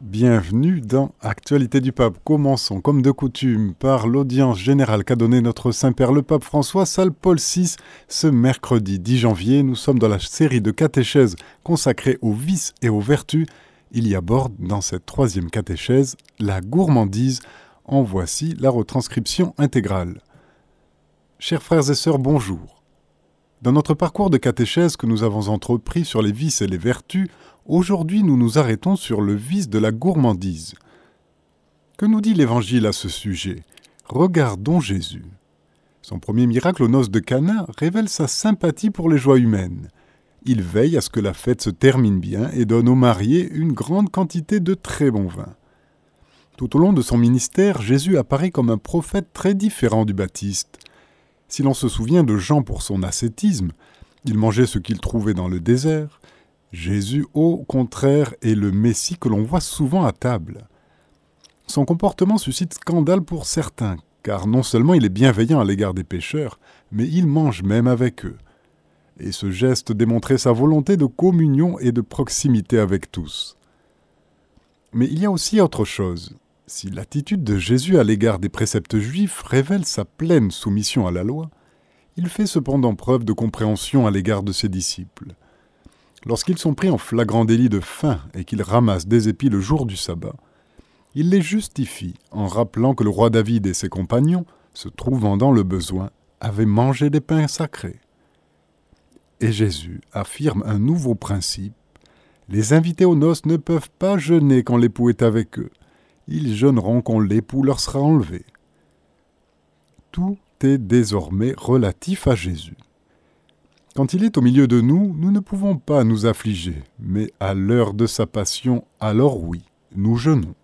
Bienvenue dans Actualité du Pape. Commençons comme de coutume par l'audience générale qu'a donnée notre Saint-Père le Pape François Salle Paul VI ce mercredi 10 janvier. Nous sommes dans la série de catéchèses consacrée aux vices et aux vertus. Il y aborde dans cette troisième catéchèse la gourmandise. En voici la retranscription intégrale. Chers frères et sœurs, bonjour. Dans notre parcours de catéchèse que nous avons entrepris sur les vices et les vertus, Aujourd'hui, nous nous arrêtons sur le vice de la gourmandise. Que nous dit l'Évangile à ce sujet? Regardons Jésus. Son premier miracle aux noces de Cana révèle sa sympathie pour les joies humaines. Il veille à ce que la fête se termine bien et donne aux mariés une grande quantité de très bon vin. Tout au long de son ministère, Jésus apparaît comme un prophète très différent du Baptiste. Si l'on se souvient de Jean pour son ascétisme, il mangeait ce qu'il trouvait dans le désert, Jésus, au contraire, est le Messie que l'on voit souvent à table. Son comportement suscite scandale pour certains, car non seulement il est bienveillant à l'égard des pécheurs, mais il mange même avec eux. Et ce geste démontrait sa volonté de communion et de proximité avec tous. Mais il y a aussi autre chose. Si l'attitude de Jésus à l'égard des préceptes juifs révèle sa pleine soumission à la loi, il fait cependant preuve de compréhension à l'égard de ses disciples. Lorsqu'ils sont pris en flagrant délit de faim et qu'ils ramassent des épis le jour du sabbat, il les justifie en rappelant que le roi David et ses compagnons, se trouvant dans le besoin, avaient mangé des pains sacrés. Et Jésus affirme un nouveau principe. Les invités aux noces ne peuvent pas jeûner quand l'époux est avec eux. Ils jeûneront quand l'époux leur sera enlevé. Tout est désormais relatif à Jésus. Quand il est au milieu de nous, nous ne pouvons pas nous affliger, mais à l'heure de sa passion, alors oui, nous jeûnons.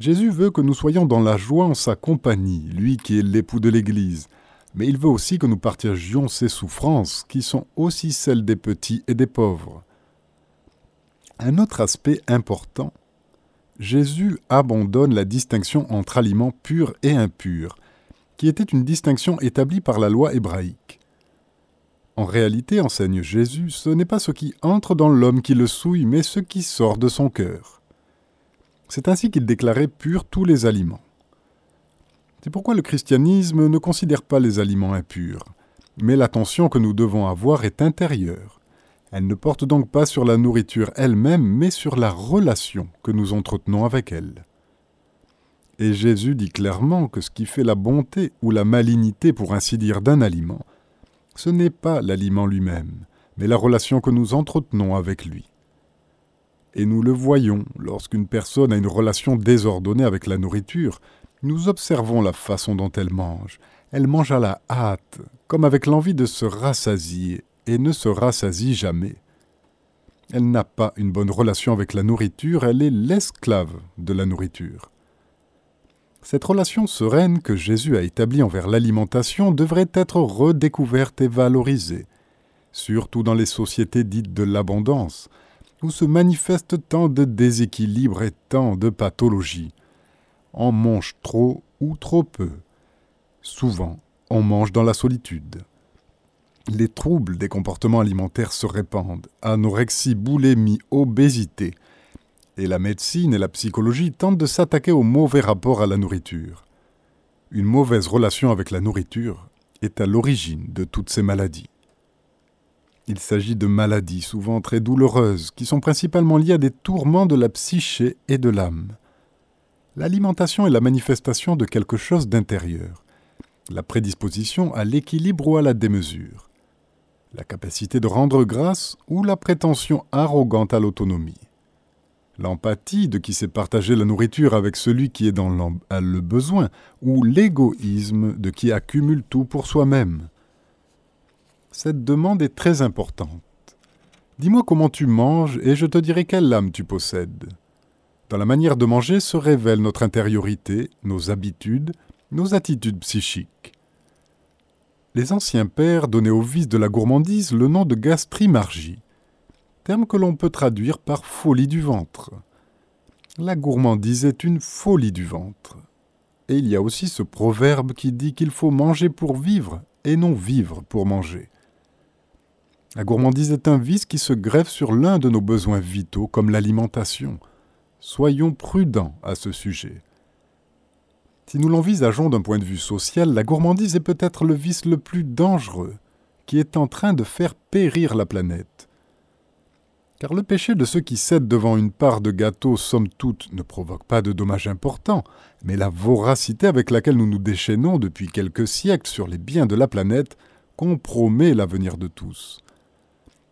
Jésus veut que nous soyons dans la joie en sa compagnie, lui qui est l'époux de l'Église, mais il veut aussi que nous partagions ses souffrances, qui sont aussi celles des petits et des pauvres. Un autre aspect important, Jésus abandonne la distinction entre aliments purs et impurs, qui était une distinction établie par la loi hébraïque. En réalité, enseigne Jésus, ce n'est pas ce qui entre dans l'homme qui le souille, mais ce qui sort de son cœur. C'est ainsi qu'il déclarait purs tous les aliments. C'est pourquoi le christianisme ne considère pas les aliments impurs, mais l'attention que nous devons avoir est intérieure. Elle ne porte donc pas sur la nourriture elle-même, mais sur la relation que nous entretenons avec elle. Et Jésus dit clairement que ce qui fait la bonté ou la malignité, pour ainsi dire, d'un aliment, ce n'est pas l'aliment lui-même, mais la relation que nous entretenons avec lui. Et nous le voyons lorsqu'une personne a une relation désordonnée avec la nourriture, nous observons la façon dont elle mange. Elle mange à la hâte, comme avec l'envie de se rassasier, et ne se rassasie jamais. Elle n'a pas une bonne relation avec la nourriture, elle est l'esclave de la nourriture. Cette relation sereine que Jésus a établie envers l'alimentation devrait être redécouverte et valorisée, surtout dans les sociétés dites de l'abondance, où se manifestent tant de déséquilibres et tant de pathologies. On mange trop ou trop peu. Souvent, on mange dans la solitude. Les troubles des comportements alimentaires se répandent, anorexie, boulimie, obésité, et la médecine et la psychologie tentent de s'attaquer au mauvais rapport à la nourriture. Une mauvaise relation avec la nourriture est à l'origine de toutes ces maladies. Il s'agit de maladies souvent très douloureuses qui sont principalement liées à des tourments de la psyché et de l'âme. L'alimentation est la manifestation de quelque chose d'intérieur, la prédisposition à l'équilibre ou à la démesure, la capacité de rendre grâce ou la prétention arrogante à l'autonomie l'empathie de qui sait partager la nourriture avec celui qui est dans le besoin, ou l'égoïsme de qui accumule tout pour soi-même. Cette demande est très importante. Dis-moi comment tu manges et je te dirai quelle âme tu possèdes. Dans la manière de manger se révèle notre intériorité, nos habitudes, nos attitudes psychiques. Les anciens pères donnaient au vice de la gourmandise le nom de gastrimargie terme que l'on peut traduire par folie du ventre. La gourmandise est une folie du ventre. Et il y a aussi ce proverbe qui dit qu'il faut manger pour vivre et non vivre pour manger. La gourmandise est un vice qui se greffe sur l'un de nos besoins vitaux comme l'alimentation. Soyons prudents à ce sujet. Si nous l'envisageons d'un point de vue social, la gourmandise est peut-être le vice le plus dangereux qui est en train de faire périr la planète. Car le péché de ceux qui cèdent devant une part de gâteau, somme toute, ne provoque pas de dommages importants, mais la voracité avec laquelle nous nous déchaînons depuis quelques siècles sur les biens de la planète compromet l'avenir de tous.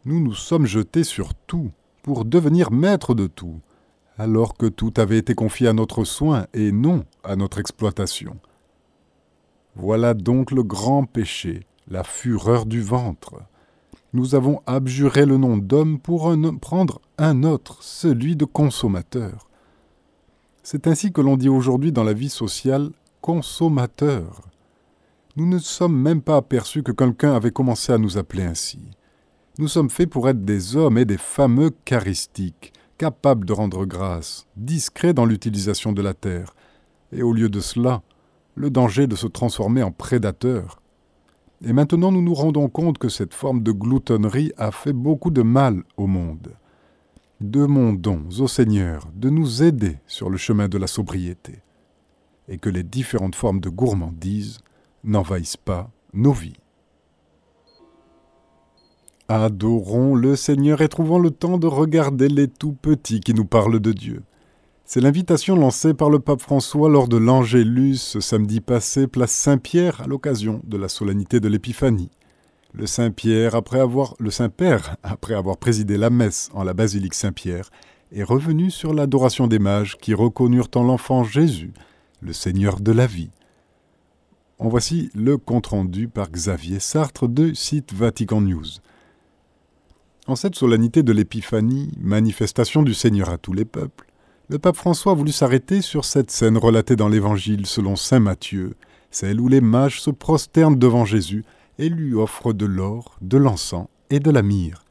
Nous nous sommes jetés sur tout pour devenir maîtres de tout alors que tout avait été confié à notre soin et non à notre exploitation. Voilà donc le grand péché, la fureur du ventre. Nous avons abjuré le nom d'homme pour prendre un autre, celui de consommateur. C'est ainsi que l'on dit aujourd'hui dans la vie sociale consommateur. Nous ne sommes même pas aperçus que quelqu'un avait commencé à nous appeler ainsi. Nous sommes faits pour être des hommes et des fameux charistiques, capable de rendre grâce, discret dans l'utilisation de la terre, et au lieu de cela, le danger de se transformer en prédateur. Et maintenant nous nous rendons compte que cette forme de gloutonnerie a fait beaucoup de mal au monde. Demandons au Seigneur de nous aider sur le chemin de la sobriété, et que les différentes formes de gourmandise n'envahissent pas nos vies. Adorons le Seigneur et trouvons le temps de regarder les tout petits qui nous parlent de Dieu. C'est l'invitation lancée par le pape François lors de l'Angélus ce samedi passé, place Saint-Pierre, à l'occasion de la solennité de l'Épiphanie. Le Saint-Pierre, après avoir, le Saint-Père, après avoir présidé la messe en la basilique Saint-Pierre, est revenu sur l'adoration des mages qui reconnurent en l'enfant Jésus, le Seigneur de la vie. En voici le compte-rendu par Xavier Sartre de site Vatican News. En cette solennité de l'Épiphanie, manifestation du Seigneur à tous les peuples, le pape François a voulu s'arrêter sur cette scène relatée dans l'Évangile selon saint Matthieu, celle où les mages se prosternent devant Jésus et lui offrent de l'or, de l'encens et de la myrrhe.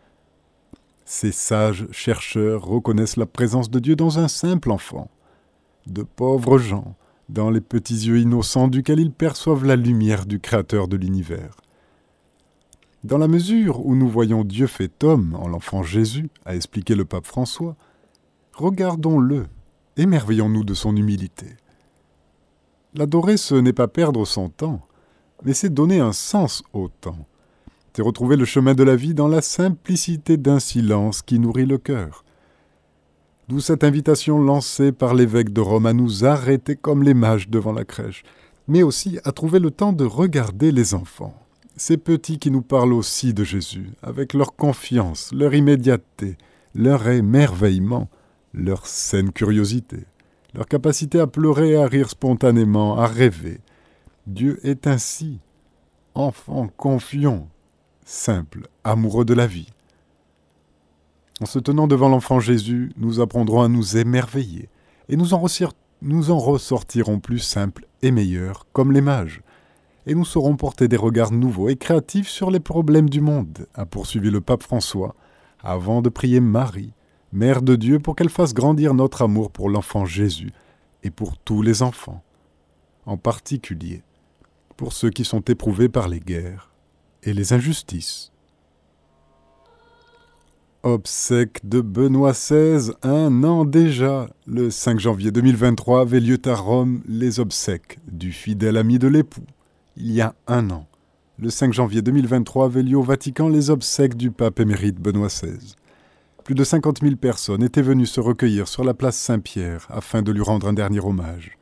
Ces sages chercheurs reconnaissent la présence de Dieu dans un simple enfant, de pauvres gens, dans les petits yeux innocents duquel ils perçoivent la lumière du Créateur de l'univers. Dans la mesure où nous voyons Dieu fait homme en l'enfant Jésus, a expliqué le pape François, regardons-le, émerveillons-nous de son humilité. L'adorer, ce n'est pas perdre son temps, mais c'est donner un sens au temps. C'est retrouver le chemin de la vie dans la simplicité d'un silence qui nourrit le cœur. D'où cette invitation lancée par l'évêque de Rome à nous arrêter comme les mages devant la crèche, mais aussi à trouver le temps de regarder les enfants ces petits qui nous parlent aussi de Jésus, avec leur confiance, leur immédiateté, leur émerveillement, leur saine curiosité, leur capacité à pleurer à rire spontanément, à rêver. Dieu est ainsi, enfant confiant, simple, amoureux de la vie. En se tenant devant l'enfant Jésus, nous apprendrons à nous émerveiller, et nous en, nous en ressortirons plus simples et meilleurs, comme les mages et nous saurons porter des regards nouveaux et créatifs sur les problèmes du monde, a poursuivi le pape François, avant de prier Marie, Mère de Dieu, pour qu'elle fasse grandir notre amour pour l'enfant Jésus et pour tous les enfants, en particulier pour ceux qui sont éprouvés par les guerres et les injustices. Obsèque de Benoît XVI, un an déjà. Le 5 janvier 2023 avait lieu à Rome les obsèques du fidèle ami de l'époux il y a un an. Le 5 janvier 2023 avaient lieu au Vatican les obsèques du pape émérite Benoît XVI. Plus de 50 000 personnes étaient venues se recueillir sur la place Saint-Pierre afin de lui rendre un dernier hommage.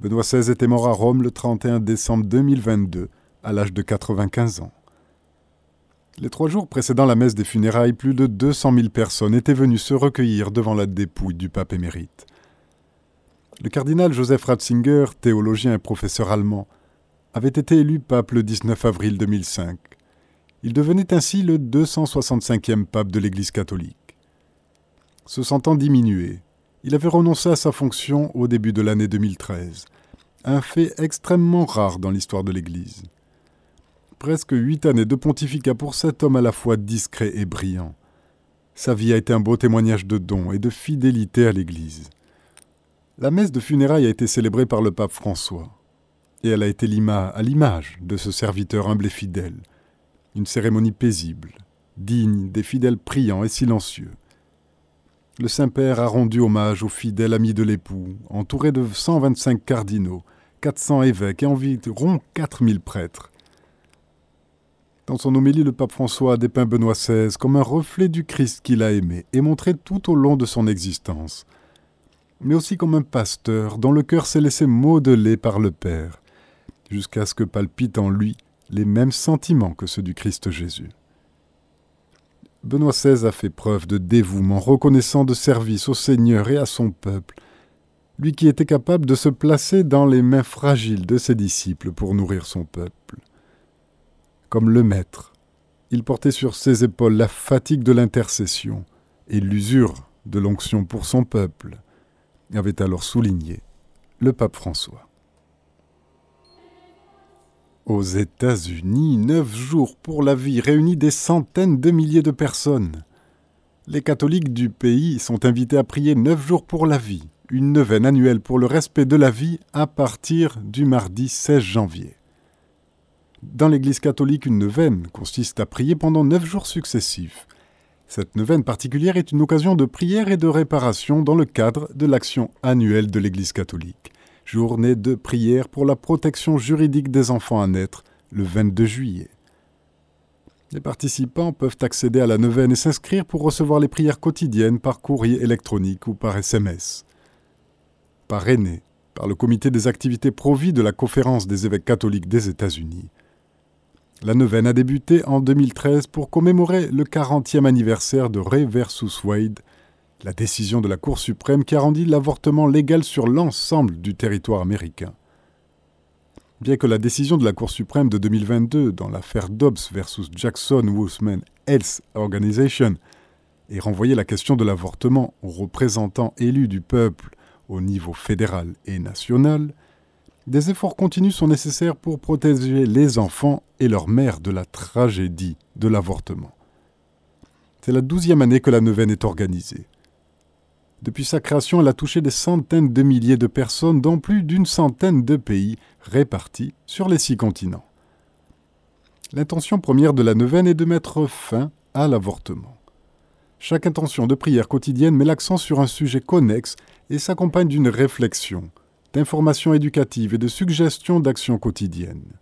Benoît XVI était mort à Rome le 31 décembre 2022, à l'âge de 95 ans. Les trois jours précédant la messe des funérailles, plus de 200 000 personnes étaient venues se recueillir devant la dépouille du pape émérite. Le cardinal Joseph Ratzinger, théologien et professeur allemand, avait été élu pape le 19 avril 2005. Il devenait ainsi le 265e pape de l'Église catholique. Se sentant diminué, il avait renoncé à sa fonction au début de l'année 2013, un fait extrêmement rare dans l'histoire de l'Église. Presque huit années de pontificat pour cet homme à la fois discret et brillant. Sa vie a été un beau témoignage de don et de fidélité à l'Église. La messe de funérailles a été célébrée par le pape François et elle a été à l'image de ce serviteur humble et fidèle. Une cérémonie paisible, digne des fidèles priants et silencieux. le Saint-Père a rendu hommage au fidèle ami de l'époux, entouré de 125 cardinaux, 400 évêques et environ 4000 prêtres. Dans son homélie, le pape François a dépeint Benoît XVI comme un reflet du Christ qu'il a aimé et montré tout au long de son existence, mais aussi comme un pasteur dont le cœur s'est laissé modeler par le Père, jusqu'à ce que palpitent en lui les mêmes sentiments que ceux du Christ Jésus. Benoît XVI a fait preuve de dévouement reconnaissant de service au Seigneur et à son peuple, lui qui était capable de se placer dans les mains fragiles de ses disciples pour nourrir son peuple. Comme le Maître, il portait sur ses épaules la fatigue de l'intercession et l'usure de l'onction pour son peuple, avait alors souligné le pape François. Aux États-Unis, neuf jours pour la vie réunit des centaines de milliers de personnes. Les catholiques du pays sont invités à prier neuf jours pour la vie, une neuvaine annuelle pour le respect de la vie à partir du mardi 16 janvier. Dans l'Église catholique, une neuvaine consiste à prier pendant neuf jours successifs. Cette neuvaine particulière est une occasion de prière et de réparation dans le cadre de l'action annuelle de l'Église catholique journée de prière pour la protection juridique des enfants à naître, le 22 juillet. Les participants peuvent accéder à la neuvaine et s'inscrire pour recevoir les prières quotidiennes par courrier électronique ou par SMS. Parrainé par le comité des activités provis de la Conférence des évêques catholiques des États-Unis. La neuvaine a débuté en 2013 pour commémorer le 40e anniversaire de Ray versus Wade, la décision de la Cour suprême qui a rendu l'avortement légal sur l'ensemble du territoire américain. Bien que la décision de la Cour suprême de 2022 dans l'affaire Dobbs versus Jackson Women's Health Organization ait renvoyé la question de l'avortement aux représentants élus du peuple au niveau fédéral et national, des efforts continus sont nécessaires pour protéger les enfants et leurs mères de la tragédie de l'avortement. C'est la douzième année que la neuvaine est organisée. Depuis sa création, elle a touché des centaines de milliers de personnes dans plus d'une centaine de pays répartis sur les six continents. L'intention première de la neuvaine est de mettre fin à l'avortement. Chaque intention de prière quotidienne met l'accent sur un sujet connexe et s'accompagne d'une réflexion, d'informations éducatives et de suggestions d'actions quotidiennes.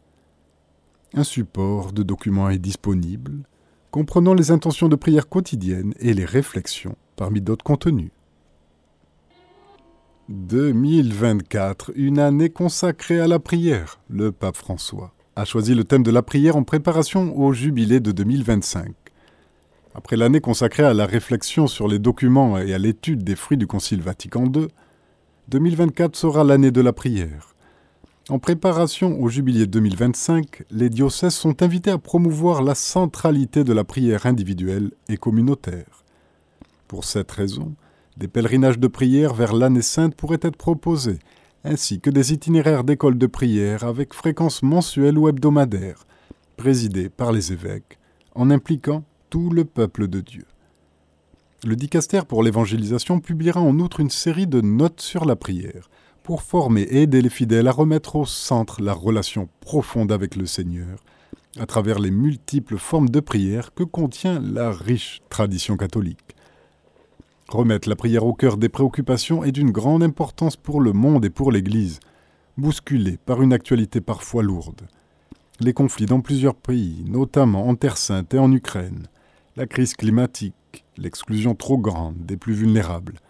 Un support de documents est disponible, comprenant les intentions de prière quotidienne et les réflexions parmi d'autres contenus. 2024, une année consacrée à la prière. Le pape François a choisi le thème de la prière en préparation au jubilé de 2025. Après l'année consacrée à la réflexion sur les documents et à l'étude des fruits du Concile Vatican II, 2024 sera l'année de la prière. En préparation au jubilé 2025, les diocèses sont invités à promouvoir la centralité de la prière individuelle et communautaire. Pour cette raison, des pèlerinages de prière vers l'année sainte pourraient être proposés, ainsi que des itinéraires d'écoles de prière avec fréquence mensuelle ou hebdomadaire, présidés par les évêques, en impliquant tout le peuple de Dieu. Le dicaster pour l'évangélisation publiera en outre une série de notes sur la prière, pour former et aider les fidèles à remettre au centre la relation profonde avec le Seigneur, à travers les multiples formes de prière que contient la riche tradition catholique. Remettre la prière au cœur des préoccupations est d'une grande importance pour le monde et pour l'Église, bousculée par une actualité parfois lourde. Les conflits dans plusieurs pays, notamment en Terre sainte et en Ukraine, la crise climatique, l'exclusion trop grande des plus vulnérables,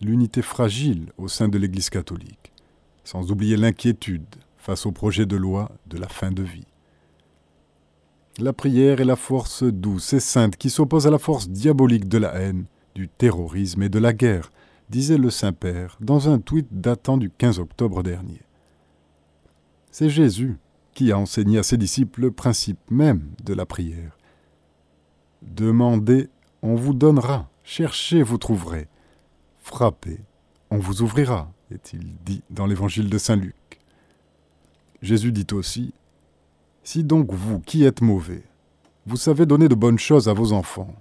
l'unité fragile au sein de l'Église catholique, sans oublier l'inquiétude face au projet de loi de la fin de vie. La prière est la force douce et sainte qui s'oppose à la force diabolique de la haine, du terrorisme et de la guerre, disait le Saint-Père dans un tweet datant du 15 octobre dernier. C'est Jésus qui a enseigné à ses disciples le principe même de la prière. Demandez, on vous donnera, cherchez, vous trouverez, frappez, on vous ouvrira, est-il dit dans l'évangile de Saint Luc. Jésus dit aussi, Si donc vous qui êtes mauvais, vous savez donner de bonnes choses à vos enfants,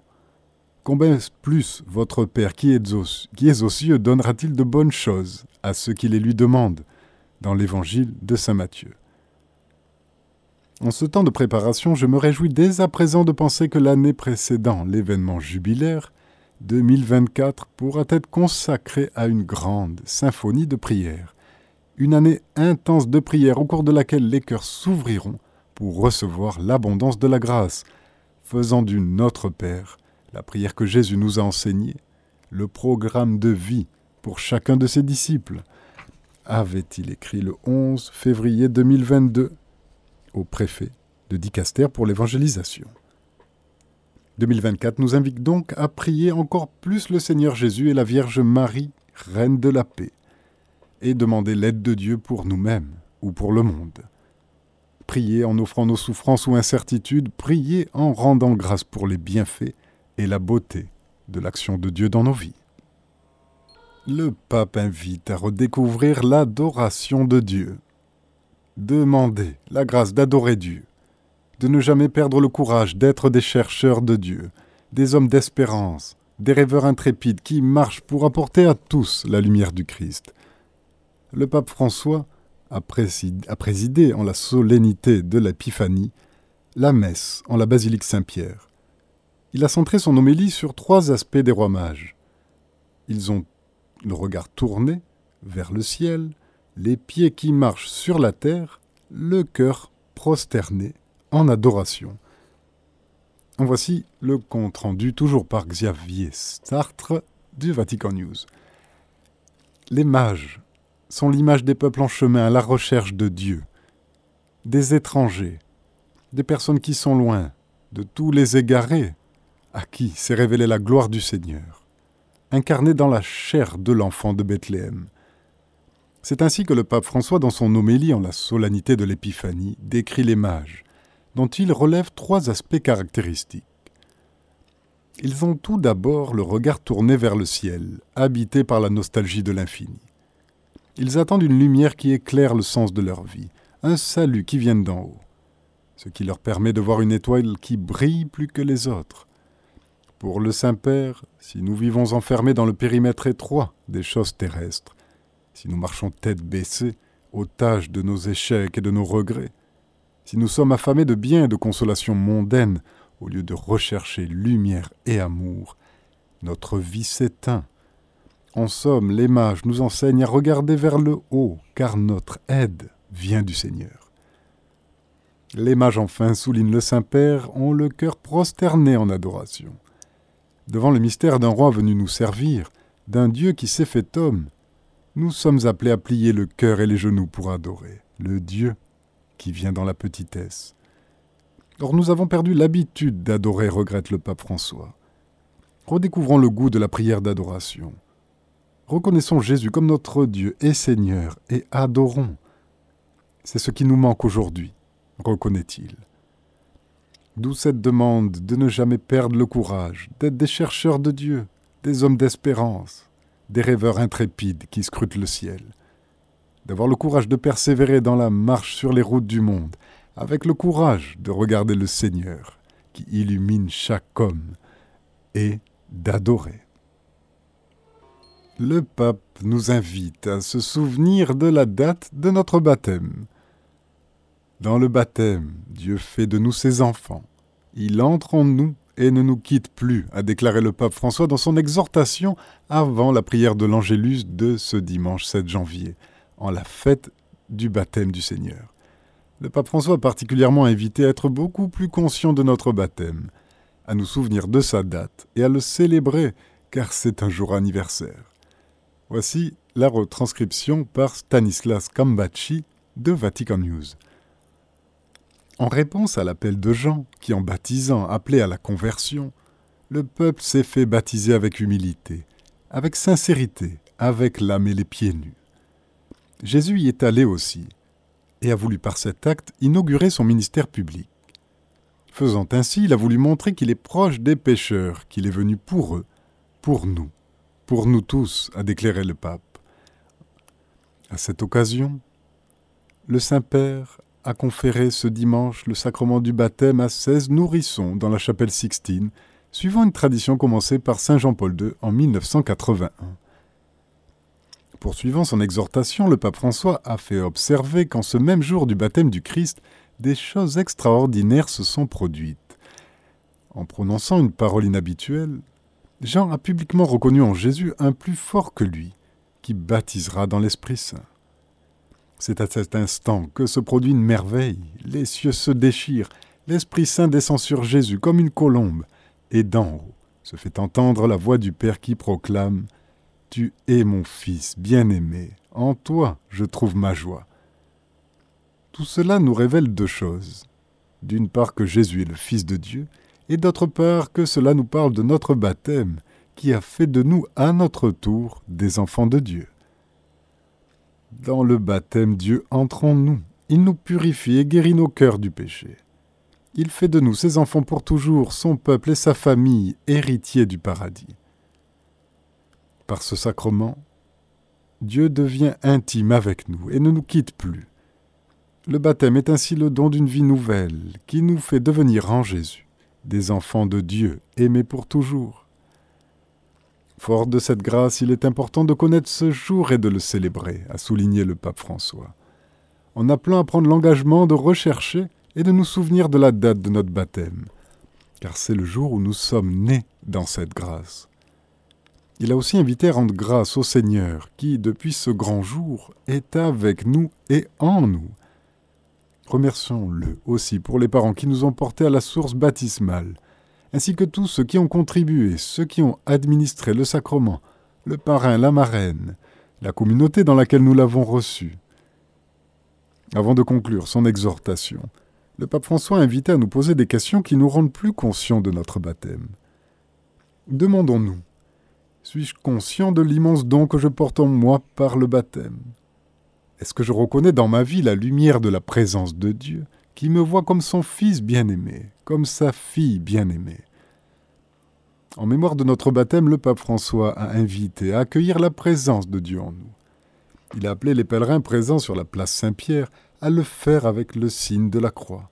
Combien plus votre Père qui est aux, cieux donnera-t-il de bonnes choses à ceux qui les lui demandent dans l'évangile de Saint Matthieu En ce temps de préparation, je me réjouis dès à présent de penser que l'année précédant l'événement jubilaire, 2024 pourra être consacrée à une grande symphonie de prière. Une année intense de prière au cours de laquelle les cœurs s'ouvriront pour recevoir l'abondance de la grâce, faisant du Notre Père la prière que Jésus nous a enseignée, le programme de vie pour chacun de ses disciples, avait-il écrit le 11 février 2022 au préfet de Dicaster pour l'évangélisation. 2024 nous invite donc à prier encore plus le Seigneur Jésus et la Vierge Marie, Reine de la paix, et demander l'aide de Dieu pour nous-mêmes ou pour le monde. Prier en offrant nos souffrances ou incertitudes, prier en rendant grâce pour les bienfaits et la beauté de l'action de Dieu dans nos vies. Le pape invite à redécouvrir l'adoration de Dieu. Demandez la grâce d'adorer Dieu, de ne jamais perdre le courage d'être des chercheurs de Dieu, des hommes d'espérance, des rêveurs intrépides qui marchent pour apporter à tous la lumière du Christ. Le pape François a, présidé en la solennité de l'Épiphanie la messe en la basilique Saint-Pierre. Il a centré son homélie sur trois aspects des rois mages. Ils ont le regard tourné vers le ciel, les pieds qui marchent sur la terre, le cœur prosterné en adoration. En voici le compte rendu toujours par Xavier Sartre du Vatican News. Les mages sont l'image des peuples en chemin à la recherche de Dieu, des étrangers, des personnes qui sont loin, de tous les égarés, à qui s'est révélée la gloire du Seigneur, incarnée dans la chair de l'enfant de Bethléem. C'est ainsi que le pape François, dans son homélie en la solennité de l'Épiphanie, décrit les mages, dont il relève trois aspects caractéristiques. Ils ont tout d'abord le regard tourné vers le ciel, habité par la nostalgie de l'infini. Ils attendent une lumière qui éclaire le sens de leur vie, un salut qui vient d'en haut, ce qui leur permet de voir une étoile qui brille plus que les autres, pour le Saint-Père, si nous vivons enfermés dans le périmètre étroit des choses terrestres, si nous marchons tête baissée, otages de nos échecs et de nos regrets, si nous sommes affamés de biens et de consolations mondaines, au lieu de rechercher lumière et amour, notre vie s'éteint. En somme, les mages nous enseignent à regarder vers le haut, car notre aide vient du Seigneur. Les mages enfin, souligne le Saint-Père, ont le cœur prosterné en adoration devant le mystère d'un roi venu nous servir, d'un Dieu qui s'est fait homme, nous sommes appelés à plier le cœur et les genoux pour adorer le Dieu qui vient dans la petitesse. Or nous avons perdu l'habitude d'adorer, regrette le pape François. Redécouvrons le goût de la prière d'adoration. Reconnaissons Jésus comme notre Dieu et Seigneur et adorons. C'est ce qui nous manque aujourd'hui, reconnaît-il. D'où cette demande de ne jamais perdre le courage, d'être des chercheurs de Dieu, des hommes d'espérance, des rêveurs intrépides qui scrutent le ciel, d'avoir le courage de persévérer dans la marche sur les routes du monde, avec le courage de regarder le Seigneur qui illumine chaque homme, et d'adorer. Le pape nous invite à se souvenir de la date de notre baptême. Dans le baptême, Dieu fait de nous ses enfants. Il entre en nous et ne nous quitte plus, a déclaré le pape François dans son exhortation avant la prière de l'Angélus de ce dimanche 7 janvier, en la fête du baptême du Seigneur. Le pape François a particulièrement invité à être beaucoup plus conscient de notre baptême, à nous souvenir de sa date et à le célébrer, car c'est un jour anniversaire. Voici la retranscription par Stanislas Cambachi de Vatican News. En réponse à l'appel de Jean, qui en baptisant appelait à la conversion, le peuple s'est fait baptiser avec humilité, avec sincérité, avec l'âme et les pieds nus. Jésus y est allé aussi, et a voulu par cet acte inaugurer son ministère public. Faisant ainsi, il a voulu montrer qu'il est proche des pécheurs, qu'il est venu pour eux, pour nous, pour nous tous, a déclaré le pape. À cette occasion, le Saint-Père a conféré ce dimanche le sacrement du baptême à 16 nourrissons dans la chapelle Sixtine, suivant une tradition commencée par Saint Jean-Paul II en 1981. Poursuivant son exhortation, le pape François a fait observer qu'en ce même jour du baptême du Christ, des choses extraordinaires se sont produites. En prononçant une parole inhabituelle, Jean a publiquement reconnu en Jésus un plus fort que lui, qui baptisera dans l'Esprit Saint. C'est à cet instant que se produit une merveille, les cieux se déchirent, l'Esprit Saint descend sur Jésus comme une colombe, et d'en haut se fait entendre la voix du Père qui proclame Tu es mon Fils bien-aimé, en toi je trouve ma joie. Tout cela nous révèle deux choses. D'une part que Jésus est le Fils de Dieu, et d'autre part que cela nous parle de notre baptême, qui a fait de nous à notre tour des enfants de Dieu. Dans le baptême, Dieu entre en nous, il nous purifie et guérit nos cœurs du péché. Il fait de nous ses enfants pour toujours, son peuple et sa famille, héritiers du paradis. Par ce sacrement, Dieu devient intime avec nous et ne nous quitte plus. Le baptême est ainsi le don d'une vie nouvelle qui nous fait devenir en Jésus des enfants de Dieu aimés pour toujours. Fort de cette grâce, il est important de connaître ce jour et de le célébrer, a souligné le pape François, en appelant à prendre l'engagement de rechercher et de nous souvenir de la date de notre baptême, car c'est le jour où nous sommes nés dans cette grâce. Il a aussi invité à rendre grâce au Seigneur, qui, depuis ce grand jour, est avec nous et en nous. Remercions-le aussi pour les parents qui nous ont portés à la source baptismale, ainsi que tous ceux qui ont contribué, ceux qui ont administré le sacrement, le parrain, la marraine, la communauté dans laquelle nous l'avons reçu. Avant de conclure son exhortation, le pape François a invité à nous poser des questions qui nous rendent plus conscients de notre baptême. Demandons-nous, suis-je conscient de l'immense don que je porte en moi par le baptême? Est-ce que je reconnais dans ma vie la lumière de la présence de Dieu, qui me voit comme son Fils bien-aimé, comme sa fille bien-aimée En mémoire de notre baptême, le pape François a invité à accueillir la présence de Dieu en nous. Il a appelé les pèlerins présents sur la place Saint-Pierre à le faire avec le signe de la croix,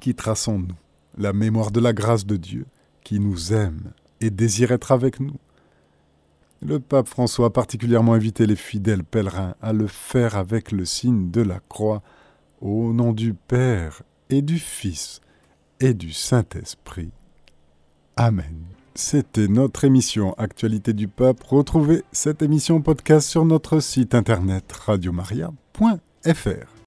qui trace en nous la mémoire de la grâce de Dieu, qui nous aime et désire être avec nous. Le pape François a particulièrement invité les fidèles pèlerins à le faire avec le signe de la croix, au nom du Père et du Fils et du Saint-Esprit. Amen. C'était notre émission Actualité du Pape. Retrouvez cette émission podcast sur notre site internet radiomaria.fr.